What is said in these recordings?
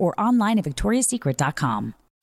or online at victoriassecret.com.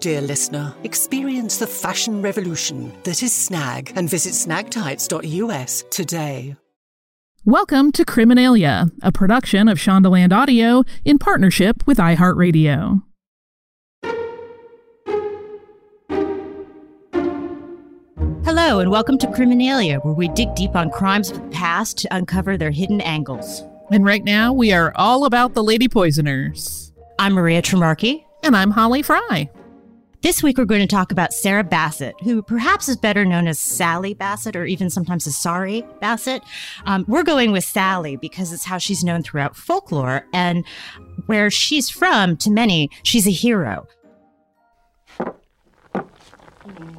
dear listener. Experience the fashion revolution that is Snag and visit snagtights.us today. Welcome to Criminalia, a production of Shondaland Audio in partnership with iHeartRadio. Hello, and welcome to Criminalia, where we dig deep on crimes of the past to uncover their hidden angles. And right now, we are all about the Lady Poisoners. I'm Maria Trimarchi. And I'm Holly Fry. This week, we're going to talk about Sarah Bassett, who perhaps is better known as Sally Bassett or even sometimes as Sorry Bassett. Um, we're going with Sally because it's how she's known throughout folklore. And where she's from, to many, she's a hero. Mm-hmm.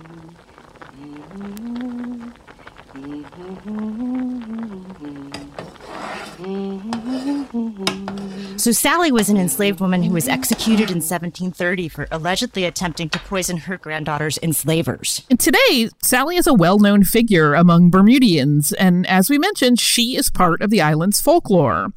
Mm-hmm. Mm-hmm. So Sally was an enslaved woman who was executed in 1730 for allegedly attempting to poison her granddaughter's enslavers. And today, Sally is a well known figure among Bermudians, and as we mentioned, she is part of the island's folklore.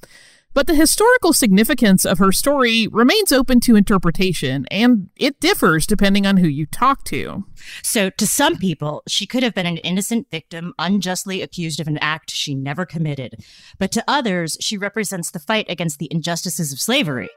But the historical significance of her story remains open to interpretation, and it differs depending on who you talk to. So, to some people, she could have been an innocent victim unjustly accused of an act she never committed. But to others, she represents the fight against the injustices of slavery.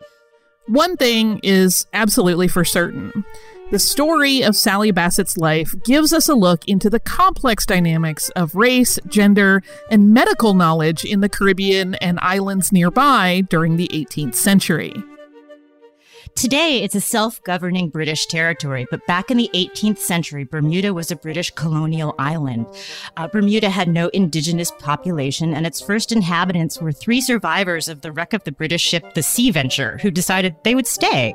One thing is absolutely for certain. The story of Sally Bassett's life gives us a look into the complex dynamics of race, gender, and medical knowledge in the Caribbean and islands nearby during the 18th century. Today, it's a self governing British territory, but back in the 18th century, Bermuda was a British colonial island. Uh, Bermuda had no indigenous population, and its first inhabitants were three survivors of the wreck of the British ship, the Sea Venture, who decided they would stay,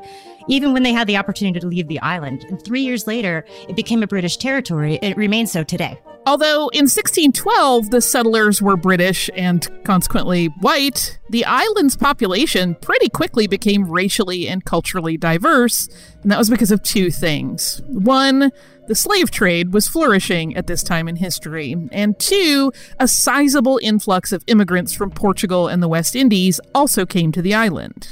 even when they had the opportunity to leave the island. And three years later, it became a British territory. It remains so today. Although in 1612 the settlers were British and consequently white, the island's population pretty quickly became racially and culturally diverse, and that was because of two things. One, the slave trade was flourishing at this time in history, and two, a sizable influx of immigrants from Portugal and the West Indies also came to the island.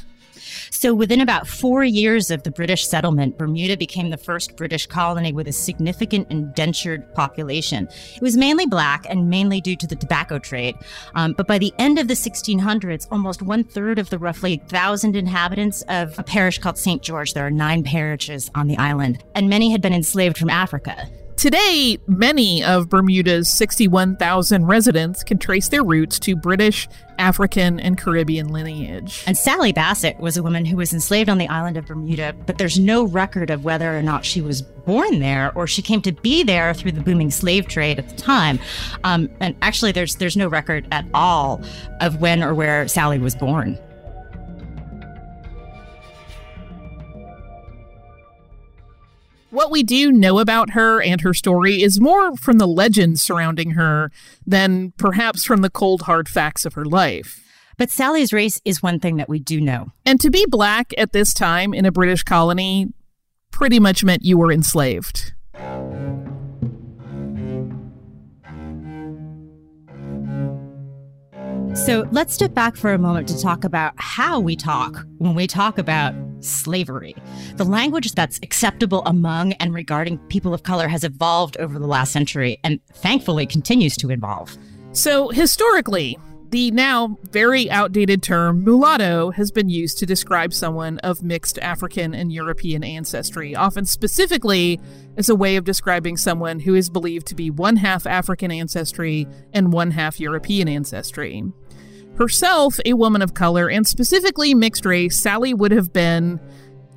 So, within about four years of the British settlement, Bermuda became the first British colony with a significant indentured population. It was mainly black and mainly due to the tobacco trade. Um, but by the end of the 1600s, almost one third of the roughly 1,000 inhabitants of a parish called St. George, there are nine parishes on the island, and many had been enslaved from Africa. Today, many of Bermuda's 61,000 residents can trace their roots to British, African, and Caribbean lineage. And Sally Bassett was a woman who was enslaved on the island of Bermuda, but there's no record of whether or not she was born there or she came to be there through the booming slave trade at the time. Um, and actually, there's there's no record at all of when or where Sally was born. What we do know about her and her story is more from the legends surrounding her than perhaps from the cold, hard facts of her life. But Sally's race is one thing that we do know. And to be black at this time in a British colony pretty much meant you were enslaved. So let's step back for a moment to talk about how we talk when we talk about slavery. The language that's acceptable among and regarding people of color has evolved over the last century and thankfully continues to evolve. So, historically, the now very outdated term mulatto has been used to describe someone of mixed African and European ancestry, often specifically as a way of describing someone who is believed to be one half African ancestry and one half European ancestry. Herself a woman of color and specifically mixed race, Sally would have been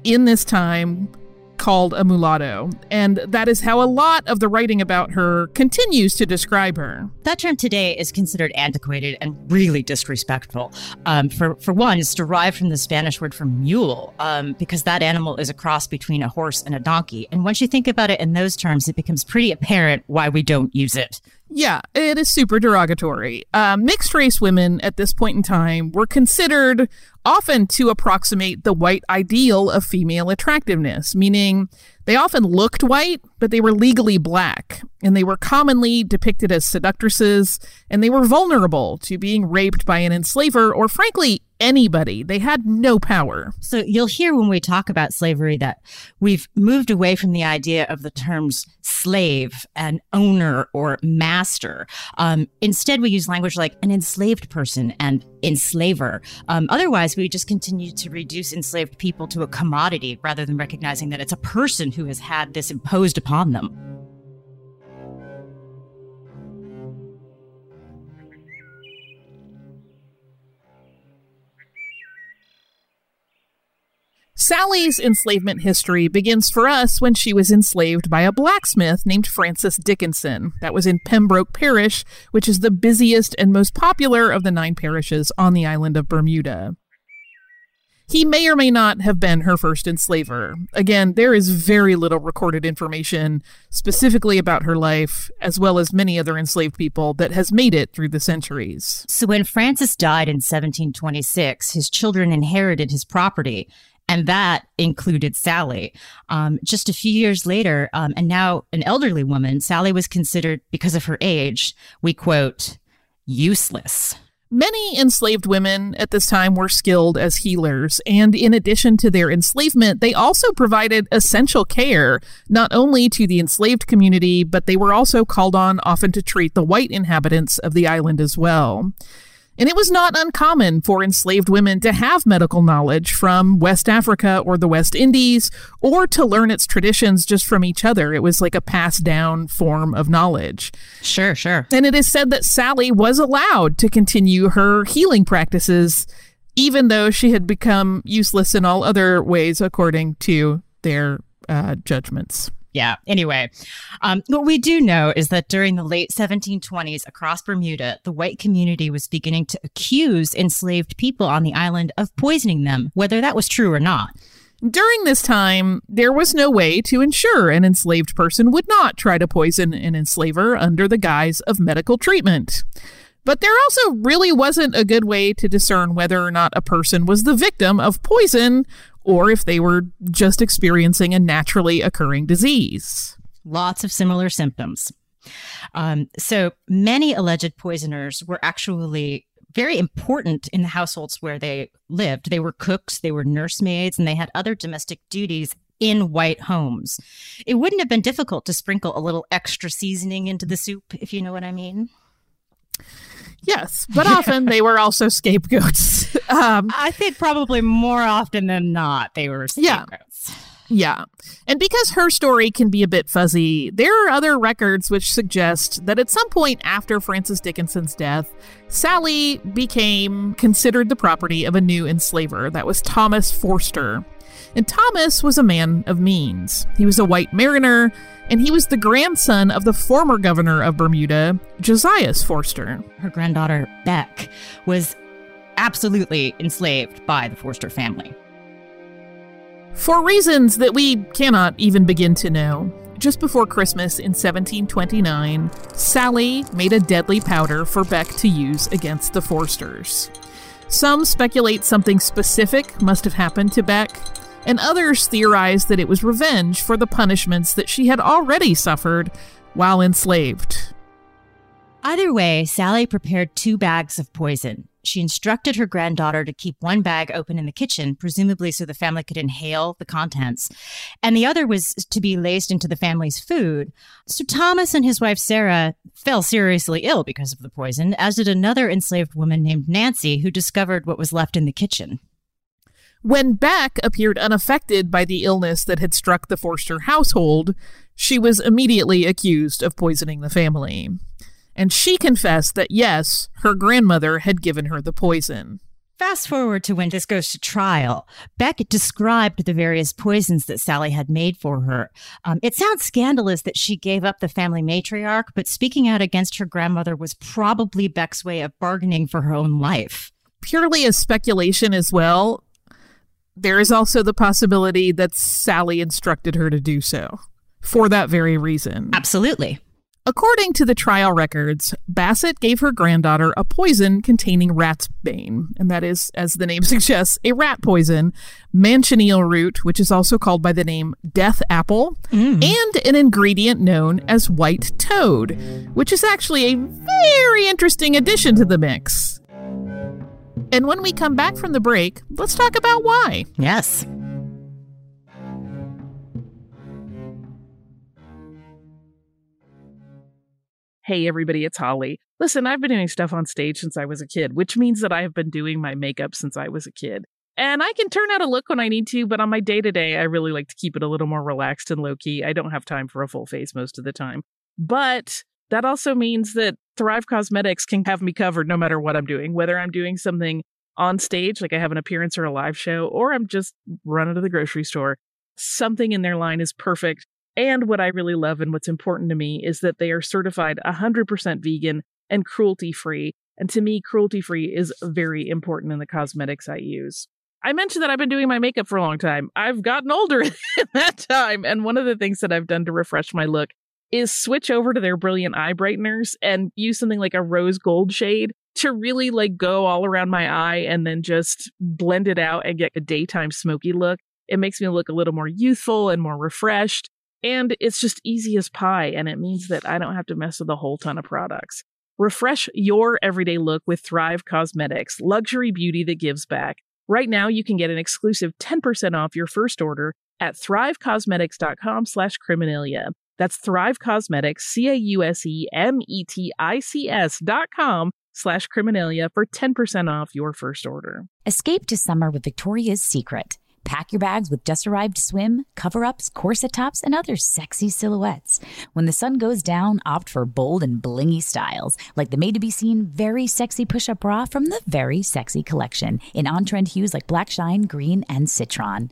in this time called a mulatto, and that is how a lot of the writing about her continues to describe her. That term today is considered antiquated and really disrespectful. Um, for for one, it's derived from the Spanish word for mule, um, because that animal is a cross between a horse and a donkey. And once you think about it in those terms, it becomes pretty apparent why we don't use it. Yeah, it is super derogatory. Uh, mixed race women at this point in time were considered often to approximate the white ideal of female attractiveness, meaning they often looked white, but they were legally black, and they were commonly depicted as seductresses, and they were vulnerable to being raped by an enslaver or, frankly, anybody. They had no power. So you'll hear when we talk about slavery that we've moved away from the idea of the terms slave and owner or master. Um, instead, we use language like an enslaved person and enslaver. Um, otherwise, we just continue to reduce enslaved people to a commodity rather than recognizing that it's a person who has had this imposed upon them. Sally's enslavement history begins for us when she was enslaved by a blacksmith named Francis Dickinson. That was in Pembroke Parish, which is the busiest and most popular of the nine parishes on the island of Bermuda. He may or may not have been her first enslaver. Again, there is very little recorded information specifically about her life, as well as many other enslaved people, that has made it through the centuries. So when Francis died in 1726, his children inherited his property and that included Sally. Um, just a few years later, um, and now an elderly woman, Sally was considered, because of her age, we quote, useless. Many enslaved women at this time were skilled as healers, and in addition to their enslavement, they also provided essential care, not only to the enslaved community, but they were also called on often to treat the white inhabitants of the island as well. And it was not uncommon for enslaved women to have medical knowledge from West Africa or the West Indies, or to learn its traditions just from each other. It was like a passed down form of knowledge. Sure, sure. And it is said that Sally was allowed to continue her healing practices, even though she had become useless in all other ways, according to their uh, judgments yeah. Anyway, um, what we do know is that during the late 1720s across Bermuda, the white community was beginning to accuse enslaved people on the island of poisoning them, whether that was true or not. During this time, there was no way to ensure an enslaved person would not try to poison an enslaver under the guise of medical treatment. But there also really wasn't a good way to discern whether or not a person was the victim of poison or if they were just experiencing a naturally occurring disease. Lots of similar symptoms. Um, so many alleged poisoners were actually very important in the households where they lived. They were cooks, they were nursemaids, and they had other domestic duties in white homes. It wouldn't have been difficult to sprinkle a little extra seasoning into the soup, if you know what I mean. Yes, but often they were also scapegoats. Um, I think probably more often than not they were scapegoats. Yeah. Yeah. And because her story can be a bit fuzzy, there are other records which suggest that at some point after Francis Dickinson's death, Sally became considered the property of a new enslaver. That was Thomas Forster. And Thomas was a man of means. He was a white mariner, and he was the grandson of the former governor of Bermuda, Josias Forster. Her granddaughter, Beck, was absolutely enslaved by the Forster family. For reasons that we cannot even begin to know, just before Christmas in 1729, Sally made a deadly powder for Beck to use against the Forsters. Some speculate something specific must have happened to Beck, and others theorized that it was revenge for the punishments that she had already suffered while enslaved. Either way, Sally prepared two bags of poison. She instructed her granddaughter to keep one bag open in the kitchen, presumably so the family could inhale the contents, and the other was to be laced into the family's food. So Thomas and his wife Sarah fell seriously ill because of the poison, as did another enslaved woman named Nancy, who discovered what was left in the kitchen. When Beck appeared unaffected by the illness that had struck the Forster household, she was immediately accused of poisoning the family. And she confessed that yes, her grandmother had given her the poison. Fast forward to when this goes to trial. Beck described the various poisons that Sally had made for her. Um, it sounds scandalous that she gave up the family matriarch, but speaking out against her grandmother was probably Beck's way of bargaining for her own life. Purely as speculation as well, there is also the possibility that Sally instructed her to do so for that very reason. Absolutely. According to the trial records, Bassett gave her granddaughter a poison containing rat's bane, and that is, as the name suggests, a rat poison, manchineel root, which is also called by the name death apple, mm. and an ingredient known as white toad, which is actually a very interesting addition to the mix. And when we come back from the break, let's talk about why. Yes. Hey, everybody, it's Holly. Listen, I've been doing stuff on stage since I was a kid, which means that I have been doing my makeup since I was a kid. And I can turn out a look when I need to, but on my day to day, I really like to keep it a little more relaxed and low key. I don't have time for a full face most of the time. But that also means that Thrive Causemetics can have me covered no matter what I'm doing, whether I'm doing something on stage, like I have an appearance or a live show, or I'm just running to the grocery store. Something in their line is perfect. And what I really love and what's important to me is that they are certified 100% vegan and cruelty free. And to me, cruelty free is very important in the cosmetics I use. I mentioned that I've been doing my makeup for a long time. I've gotten older in that time. And one of the things that I've done to refresh my look is switch over to their brilliant eye brighteners and use something like a rose gold shade to really like go all around my eye and then just blend it out and get a daytime smoky look. It makes me look a little more youthful and more refreshed. And it's just easy as pie. And it means that I don't have to mess with a whole ton of products. Refresh your everyday look with Thrive Causemetics, luxury beauty that gives back. Right now, you can get an exclusive 10% off your first order at thrivecausemetics.com slash criminalia. That's Thrive Causemetics, C-A-U-S-E-M-E-T-I-C-S dot com slash criminalia for 10% off your first order. Escape to summer with Victoria's Secret. Pack your bags with just arrived swim, cover ups, corset tops, and other sexy silhouettes. When the sun goes down, opt for bold and blingy styles, like the made to be seen very sexy push up bra from the Very Sexy collection in on trend hues like black shine, green, and citron.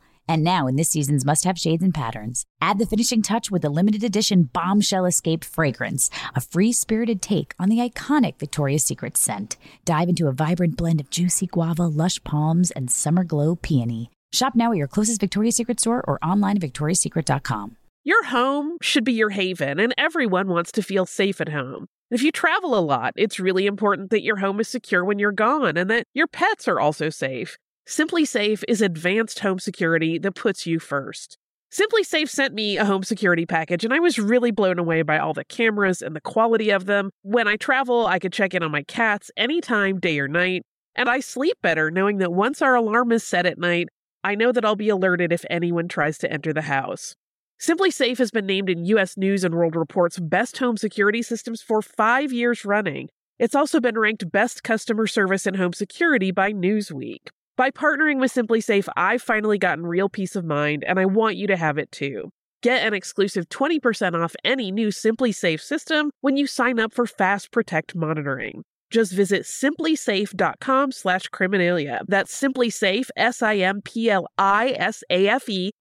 And now, in this season's must have shades and patterns, add the finishing touch with the limited edition Bombshell Escape fragrance, a free spirited take on the iconic Victoria's Secret scent. Dive into a vibrant blend of juicy guava, lush palms, and summer glow peony. Shop now at your closest Victoria's Secret store or online at victoriassecret.com. Your home should be your haven, and everyone wants to feel safe at home. If you travel a lot, it's really important that your home is secure when you're gone and that your pets are also safe. SimpliSafe is advanced home security that puts you first. SimpliSafe sent me a home security package, and I was really blown away by all the cameras and the quality of them. When I travel, I could check in on my cats anytime, day or night, and I sleep better knowing that once our alarm is set at night, I know that I'll be alerted if anyone tries to enter the house. SimpliSafe has been named in US News and World Report's best home security systems for five years running. It's also been ranked best customer service in home security by Newsweek. By partnering with SimpliSafe, I've finally gotten real peace of mind, and I want you to have it too. Get an exclusive 20% off any new SimpliSafe system when you sign up for Fast Protect monitoring. Just visit simplisafe.com slash criminalia. That's simplisafe, S-I-M-P-L-I-S-A-F-E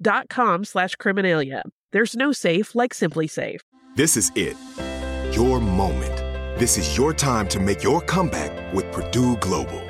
dot com slash criminalia. There's no safe like SimpliSafe. This is it. Your moment. This is your time to make your comeback with Purdue Global.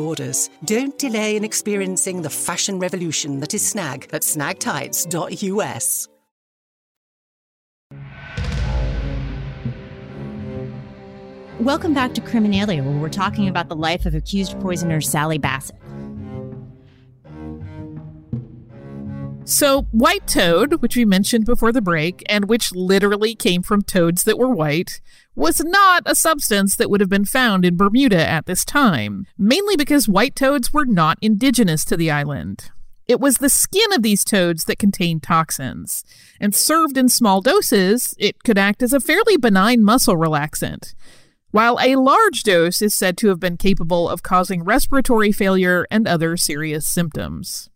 orders. Don't delay in experiencing the fashion revolution that is Snag at snagtights.us. Welcome back to Criminalia, where we're talking about the life of accused poisoner Sally Bassett. So, white toad, which we mentioned before the break, and which literally came from toads that were white, was not a substance that would have been found in Bermuda at this time, mainly because white toads were not indigenous to the island. It was the skin of these toads that contained toxins, and served in small doses, it could act as a fairly benign muscle relaxant, while a large dose is said to have been capable of causing respiratory failure and other serious symptoms.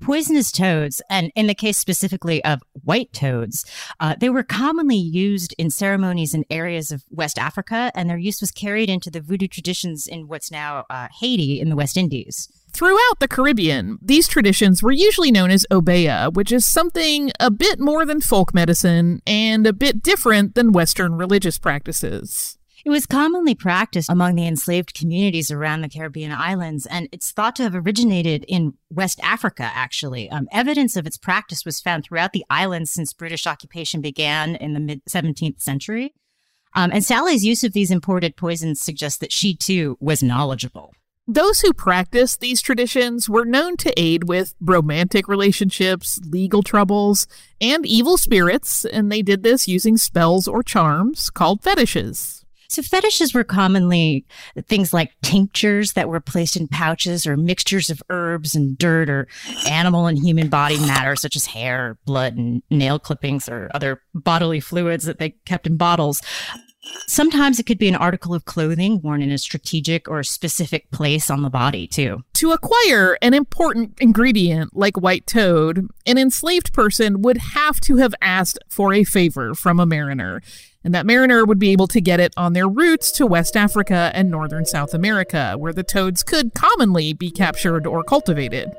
Poisonous toads, and in the case specifically of white toads, uh, they were commonly used in ceremonies in areas of West Africa, and their use was carried into the voodoo traditions in what's now uh, Haiti in the West Indies. Throughout the Caribbean, these traditions were usually known as obeah, which is something a bit more than folk medicine and a bit different than Western religious practices. It was commonly practiced among the enslaved communities around the Caribbean islands, and it's thought to have originated in West Africa, actually. Um, evidence of its practice was found throughout the islands since British occupation began in the mid 17th century. Um, and Sally's use of these imported poisons suggests that she too was knowledgeable. Those who practiced these traditions were known to aid with romantic relationships, legal troubles, and evil spirits, and they did this using spells or charms called fetishes. So fetishes were commonly things like tinctures that were placed in pouches or mixtures of herbs and dirt or animal and human body matter such as hair, blood, and nail clippings or other bodily fluids that they kept in bottles. Sometimes it could be an article of clothing worn in a strategic or specific place on the body, too. To acquire an important ingredient like white toad, an enslaved person would have to have asked for a favor from a mariner and that mariner would be able to get it on their routes to West Africa and northern South America, where the toads could commonly be captured or cultivated.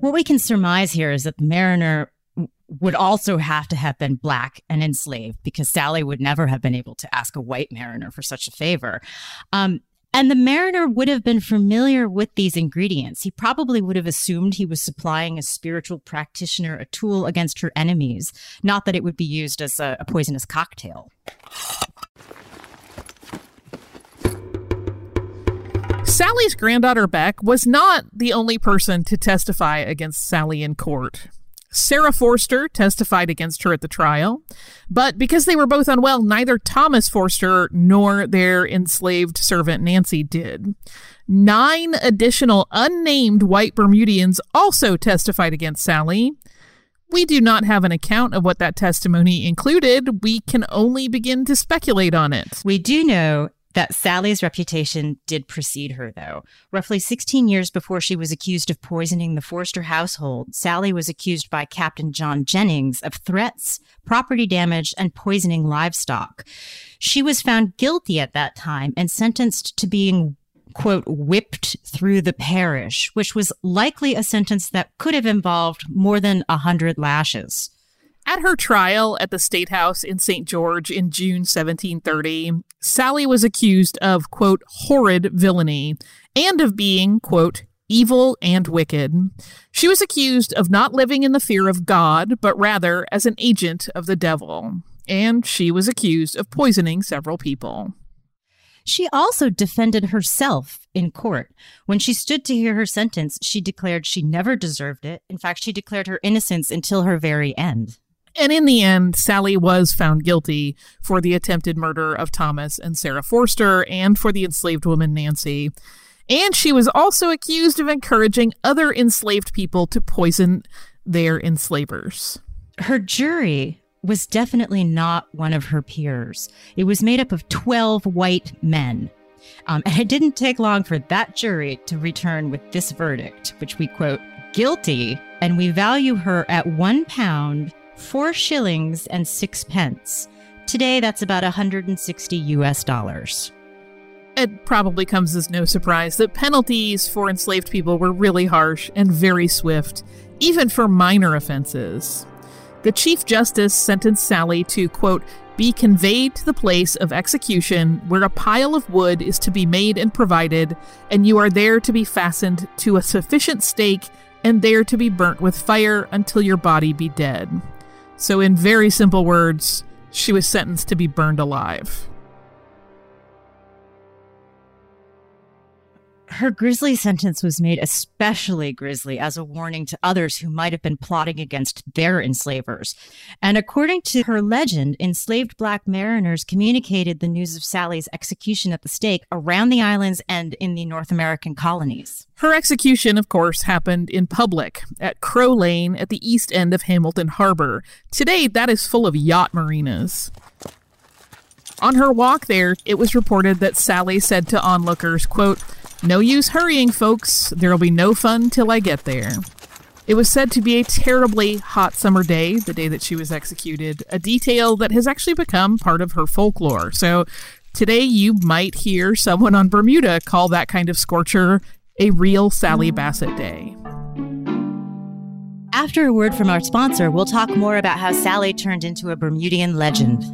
What we can surmise here is that the mariner would also have to have been black and enslaved because Sally would never have been able to ask a white mariner for such a favor. Um, and the mariner would have been familiar with these ingredients. He probably would have assumed he was supplying a spiritual practitioner a tool against her enemies, not that it would be used as a, a poisonous cocktail. Sally's granddaughter Beck was not the only person to testify against Sally in court. Sarah Forster testified against her at the trial, but because they were both unwell, neither Thomas Forster nor their enslaved servant Nancy did. Nine additional unnamed white Bermudians also testified against Sally. We do not have an account of what that testimony included. We can only begin to speculate on it. We do know that Sally's reputation did precede her, though. Roughly 16 years before she was accused of poisoning the Forster household, Sally was accused by Captain John Jennings of threats, property damage, and poisoning livestock. She was found guilty at that time and sentenced to being quote, whipped through the parish, which was likely a sentence that could have involved more than a hundred lashes. At her trial at the State House in St. George in June 1730, Sally was accused of, quote, horrid villainy and of being, quote, evil and wicked. She was accused of not living in the fear of God, but rather as an agent of the devil. And she was accused of poisoning several people. She also defended herself in court. When she stood to hear her sentence, she declared she never deserved it. In fact, she declared her innocence until her very end. And in the end, Sally was found guilty for the attempted murder of Thomas and Sarah Forster and for the enslaved woman Nancy. And she was also accused of encouraging other enslaved people to poison their enslavers. Her jury was definitely not one of her peers. It was made up of 12 white men. Um, and it didn't take long for that jury to return with this verdict, which we quote, guilty, and we value her at one pound four shillings and six pence. Today, that's about 160 US dollars. It probably comes as no surprise that penalties for enslaved people were really harsh and very swift, even for minor offenses. The Chief Justice sentenced Sally to, quote, be conveyed to the place of execution where a pile of wood is to be made and provided, and you are there to be fastened to a sufficient stake and there to be burnt with fire until your body be dead. So, in very simple words, she was sentenced to be burned alive. Her grisly sentence was made especially grisly as a warning to others who might have been plotting against their enslavers. And according to her legend, enslaved black mariners communicated the news of Sally's execution at the stake around the islands and in the North American colonies. Her execution, of course, happened in public at Crow Lane at the east end of Hamilton Harbor. Today, that is full of yacht marinas. On her walk there, it was reported that Sally said to onlookers, quote, no use hurrying, folks. There'll be no fun till I get there. It was said to be a terribly hot summer day, the day that she was executed, a detail that has actually become part of her folklore. So today you might hear someone on Bermuda call that kind of scorcher a real Sally Bassett day. After a word from our sponsor, we'll talk more about how Sally turned into a Bermudian legend.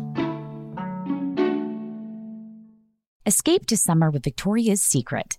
Escape to summer with Victoria's Secret.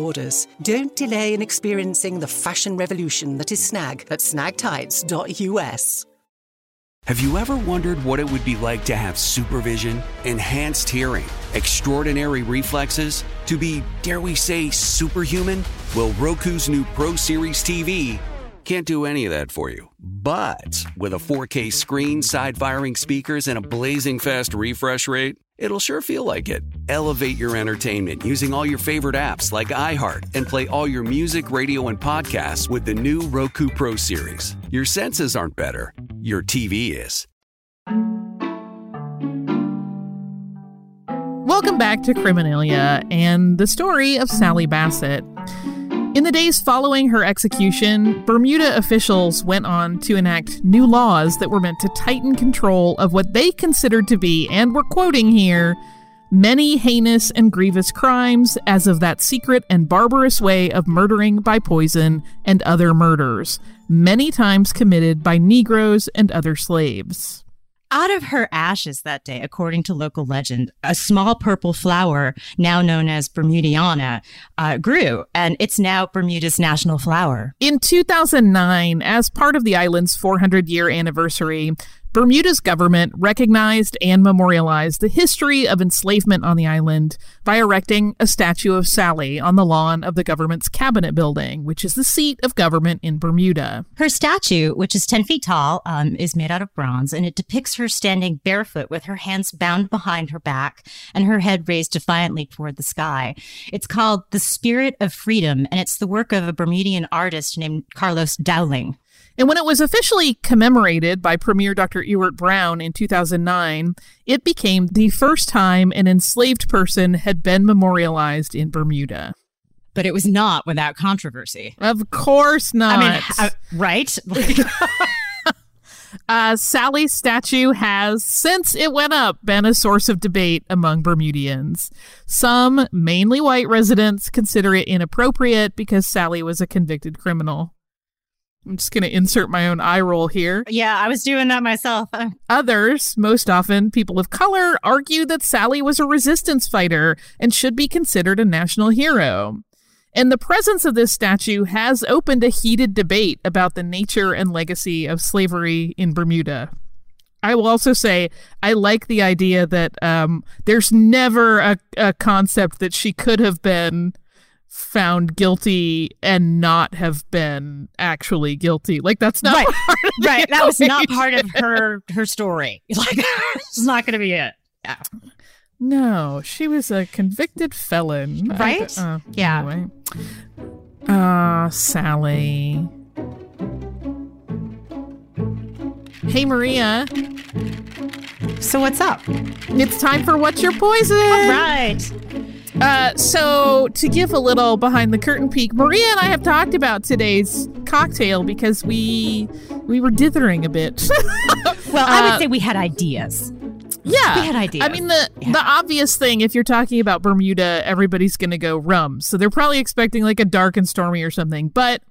orders. Don't delay in experiencing the fashion revolution that is Snag at snagtights.us. Have you ever wondered what it would be like to have supervision, enhanced hearing, extraordinary reflexes, to be, dare we say, superhuman? Well, Roku's new Pro Series TV can't do any of that for you. But with a 4K screen, side firing speakers, and a blazing fast refresh rate, it'll sure feel like it. Elevate your entertainment using all your favorite apps like iHeart and play all your music, radio, and podcasts with the new Roku Pro Series. Your senses aren't better, your TV is. Welcome back to Criminalia and the story of Sally Bassett. In the days following her execution, Bermuda officials went on to enact new laws that were meant to tighten control of what they considered to be, and we're quoting here, many heinous and grievous crimes as of that secret and barbarous way of murdering by poison and other murders, many times committed by Negroes and other slaves. Out of her ashes that day, according to local legend, a small purple flower, now known as Bermudiana, uh, grew, and it's now Bermuda's national flower. In 2009, as part of the island's 400 year anniversary, Bermuda's government recognized and memorialized the history of enslavement on the island by erecting a statue of Sally on the lawn of the government's cabinet building, which is the seat of government in Bermuda. Her statue, which is 10 feet tall, um, is made out of bronze, and it depicts her standing barefoot with her hands bound behind her back and her head raised defiantly toward the sky. It's called The Spirit of Freedom, and it's the work of a Bermudian artist named Carlos Dowling. And when it was officially commemorated by Premier Dr. Ewart Brown in 2009, it became the first time an enslaved person had been memorialized in Bermuda. But it was not without controversy. Of course not. I mean, uh, right? Uh, Sally's statue has, since it went up, been a source of debate among Bermudians. Some, mainly white residents, consider it inappropriate because Sally was a convicted criminal. I'm just going to insert my own eye roll here. Yeah, I was doing that myself. Others, most often people of color, argue that Sally was a resistance fighter and should be considered a national hero. And the presence of this statue has opened a heated debate about the nature and legacy of slavery in Bermuda. I will also say I like the idea that um, there's never a, a concept that she could have been found guilty and not have been actually guilty. Like that's not right. right. That was not part of her her story. Like it's not going to be it. Yeah. No, she was a convicted felon. Right? I- uh, Yeah. Anyway. Uh, Sally. Hey, Maria. So what's up? It's time for What's Your Poison? All right. Uh, so to give a little behind the curtain peek, Maria and I have talked about today's cocktail because we we were dithering a bit. Well, I would Uh, say we had ideas. Yeah, We had ideas. I mean, the the obvious thing, if you're talking about Bermuda, everybody's going to go rum. So they're probably expecting like a dark and stormy or something. But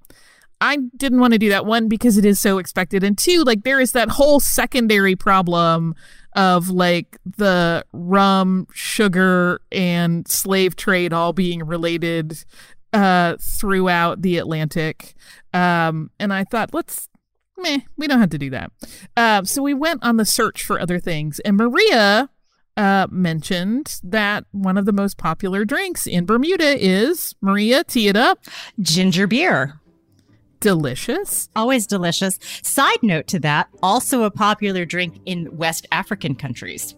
I didn't want to do that one because it is so expected, and two, like there is that whole secondary problem of like the rum, sugar, and slave trade all being related uh throughout the Atlantic. Um, and I thought let's meh, we don't have to do that. Uh, so we went on the search for other things, and Maria uh, mentioned that one of the most popular drinks in Bermuda is Maria. Tee it up. Ginger beer. Delicious. Always delicious. Side note to that, also a popular drink in West African countries.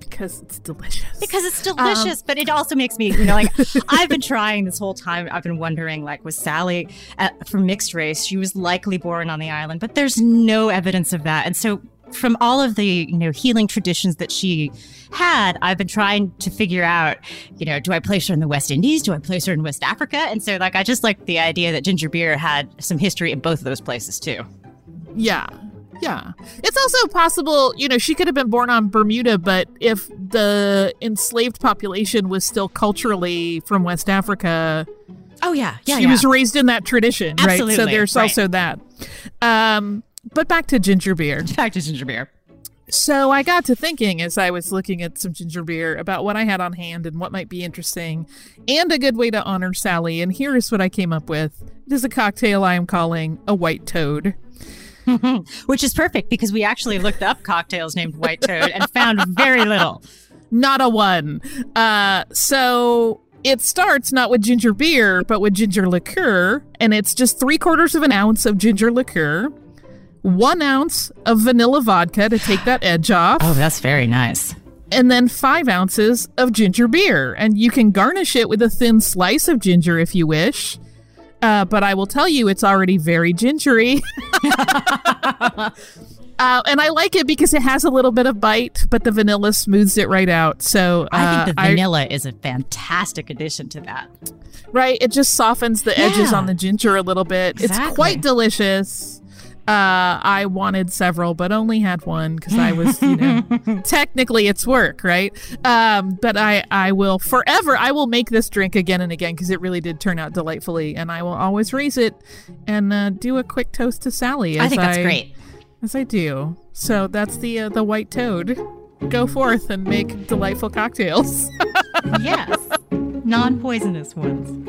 Because it's delicious. Because it's delicious, but it also makes me, you know, like I've been trying this whole time. I've been wondering, like, was Sally uh, from mixed race? She was likely born on the island, but there's no evidence of that. And so, from all of the, you know, healing traditions that she had, I've been trying to figure out, you know, do I place her in the West Indies? Do I place her in West Africa? And so, like, I just like the idea that ginger beer had some history in both of those places too. Yeah. Yeah. It's also possible, you know, she could have been born on Bermuda, but if the enslaved population was still culturally from West Africa, Oh yeah, yeah, she yeah. was raised in that tradition, right? So Absolutely, there's right. also that. Um, but back to ginger beer. Back to ginger beer. So I got to thinking as I was looking at some ginger beer about what I had on hand and what might be interesting and a good way to honor Sally. And here is what I came up with. It is a cocktail I am calling a white toad. Which is perfect because we actually looked up cocktails named White Toad and found very little. Not a one. Uh, so it starts not with ginger beer, but with ginger liqueur. And it's just three quarters of an ounce of ginger liqueur, one ounce of vanilla vodka to take that edge off. Oh, that's very nice. and then five ounces of ginger beer. And you can garnish it with a thin slice of ginger if you wish. Uh, but I will tell you, it's already very gingery. uh, and I like it because it has a little bit of bite, but the vanilla smooths it right out. So uh, I think the vanilla is a fantastic addition to that. right, it just softens the edges Yeah. on the ginger a little bit. Exactly. It's quite delicious. Uh, I wanted several, but only had one because I was, you know, technically it's work, right? Um, but I, I will forever, I will make this drink again and again because it really did turn out delightfully, and I will always raise it and uh, do a quick toast to Sally. I think that's great. as I do. So that's the uh, the white toad. Go forth and make delightful cocktails. yes, non-poisonous ones.